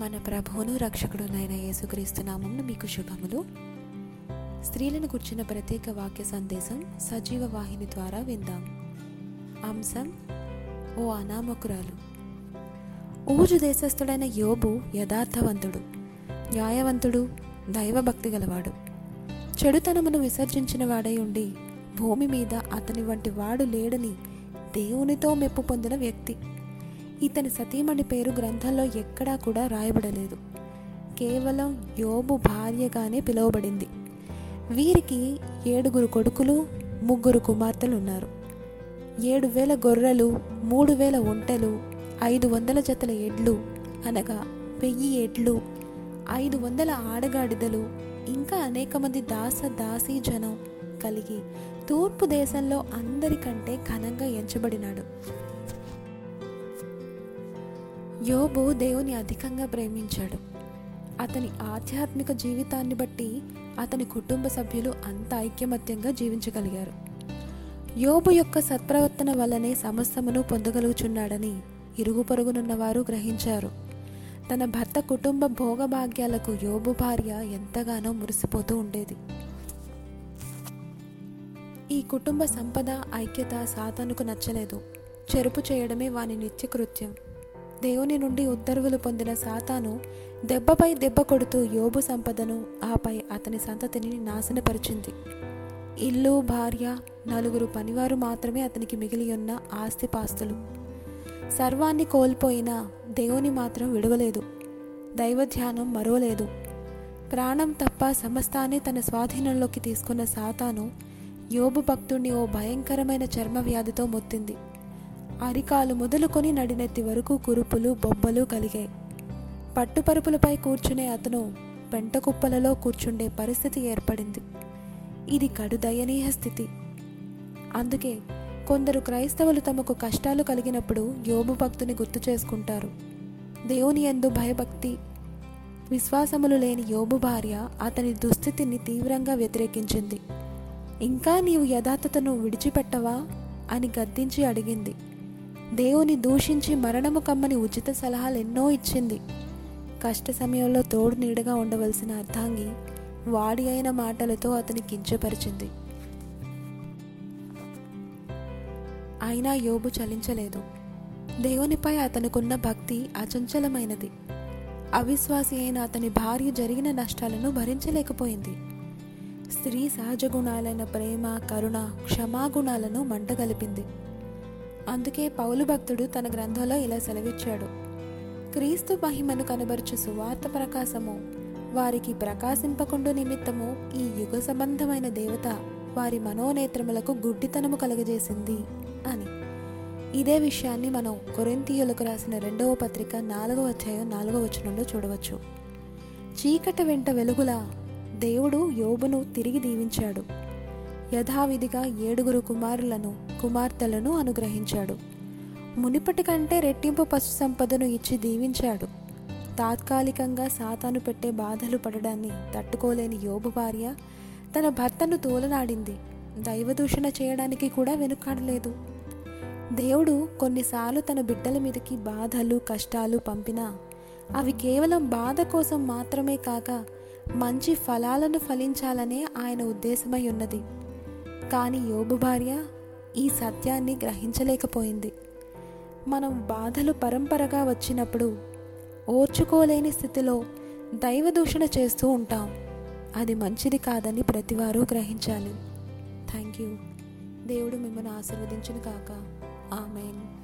మన ప్రభువును రక్షకుడునైన యేసుక్రీస్తు నామంను మీకు శుభములు. స్త్రీలను కూర్చున్న ప్రత్యేక వాక్య సందేశం సజీవ వాహిని ద్వారా విందాం. అంశం ఓ అనామకురాలు. ఊజు దేశస్థుడైన యోబు యథార్థవంతుడు న్యాయవంతుడు దైవభక్తి గలవాడు. చెడుతనమును విసర్జించిన వాడై ఉండి భూమి మీద అతని వంటి వాడు లేడని దేవునితో మెప్పు పొందిన వ్యక్తి. ఇతని సతీమణి పేరు గ్రంథంలో ఎక్కడా కూడా రాయబడలేదు. కేవలం యోబు భార్యగానే పిలువబడింది. వీరికి ఏడుగురు కొడుకులు ముగ్గురు కుమార్తెలు ఉన్నారు ఏడు వేల గొర్రెలు మూడు వేల ఒంటెలు ఐదు వందల జతల ఎడ్లు అనగా వెయ్యి ఎడ్లు ఐదు వందల ఆడగాడిదలు ఇంకా అనేక మంది దాస దాసీ జనం కలిగి తూర్పు దేశంలో అందరికంటే ఘనంగా ఎంచబడినాడు. యోబు దేవుని అధికంగా ప్రేమించాడు. అతని ఆధ్యాత్మిక జీవితాన్ని బట్టి అతని కుటుంబ సభ్యులు అంత ఐక్యమత్యంగా జీవించగలిగారు. యోబు యొక్క సత్ప్రవర్తన వల్లనే సమస్తమును పొందగలుగుచున్నాడని ఇరుగు పొరుగునున్న వారు గ్రహించారు. తన భర్త కుటుంబ భోగభాగ్యాలకు యోబు భార్య ఎంతగానో మురిసిపోతూ ఉండేది. ఈ కుటుంబ సంపద ఐక్యత సాతానుకు నచ్చలేదు. చెరుపు చేయడమే వాని నిత్యకృత్యం దేవుని నుండి ఉత్తర్వులు పొందిన సాతాను దెబ్బపై దెబ్బ కొడుతూ యోబు సంపదను ఆపై అతని సంతతిని నాశనపరిచింది. ఇల్లు భార్య నలుగురు పనివారు మాత్రమే అతనికి మిగిలి ఉన్న ఆస్తిపాస్తులు. సర్వాన్ని కోల్పోయినా దేవుని మాత్రం విడవలేదు. దైవధ్యానం మరోలేదు ప్రాణం తప్ప సమస్తాన్ని తన స్వాధీనంలోకి తీసుకున్న సాతాను యోబు భక్తుణ్ణి ఓ భయంకరమైన చర్మ వ్యాధితో మొత్తింది. అరికాలు మొదలుకొని నడినెత్తి వరకు కురుపులు బొబ్బలు కలిగాయి. పట్టుపరుపులపై కూర్చునే అతను పెంట కుప్పలలో కూర్చుండే పరిస్థితి ఏర్పడింది. ఇది కడు దయనీయ స్థితి. అందుకే కొందరు క్రైస్తవులు తమకు కష్టాలు కలిగినప్పుడు యోబు భక్తుని గుర్తు చేసుకుంటారు. దేవుని ఎందు భయభక్తి విశ్వాసములు లేని యోబు భార్య అతని దుస్థితిని తీవ్రంగా వ్యతిరేకించింది. ఇంకా నీవు యథార్థతను విడిచిపెట్టవా? అని గద్దించి అడిగింది. దేవుని దూషించి మరణము కమ్మని ఉచిత సలహాలు ఎన్నో ఇచ్చింది. కష్ట సమయంలో తోడు నీడగా ఉండవలసిన అర్థాంగి వాడి అయిన మాటలతో అతని కించపరిచింది. అయినా యోబు చలించలేదు. దేవునిపై అతనుకున్న భక్తి అచంచలమైనది. అవిశ్వాసి అయిన అతని భార్య జరిగిన నష్టాలను భరించలేకపోయింది. స్త్రీ సహజ గుణాలైన ప్రేమ కరుణ క్షమాగుణాలను మంటగలిపింది. అందుకే పౌలు భక్తుడు తన గ్రంథంలో ఇలా సెలవిచ్చాడు. క్రీస్తు మహిమను కనబరుచు సువార్త ప్రకాశము వారికి ప్రకాశింపకుండా నిమిత్తము ఈ యుగ సంబంధమైన దేవత వారి మనోనేత్రములకు గుడ్డితనము కలగజేసింది అని. ఇదే విషయాన్ని మనం కొరింతీయులకు రాసిన రెండవ పత్రిక నాలుగవ అధ్యాయం నాలుగవ వచనంలో చూడవచ్చు. చీకటి వెంట వెలుగులా దేవుడు యోబును తిరిగి దీవించాడు. యథావిధిగా ఏడుగురు కుమారులను కుమార్తెలను అనుగ్రహించాడు. మునిపటి కంటే రెట్టింపు పశు సంపదను ఇచ్చి దీవించాడు. తాత్కాలికంగా సాతాను పెట్టే బాధలు పడడాన్ని తట్టుకోలేని యోబు భార్య తన భర్తను తోలనాడింది. దైవదూషణ చేయడానికి కూడా వెనుకాడలేదు. దేవుడు కొన్నిసార్లు తన బిడ్డల మీదకి బాధలు కష్టాలు పంపినా అవి కేవలం బాధ కోసం మాత్రమే కాక మంచి ఫలాలను ఫలించాలనే ఆయన ఉద్దేశమై ఉన్నది. కానీ యోబు భార్య ఈ సత్యాన్ని గ్రహించలేకపోయింది. మనం బాధలు పరంపరగా వచ్చినప్పుడు ఓర్చుకోలేని స్థితిలో దైవదూషణ చేస్తూ ఉంటాం. అది మంచిది కాదని ప్రతివారు గ్రహించాలి. Thank you. దేవుడు మిమ్మల్ని ఆశీర్వదించిన కాక ఆమెన్.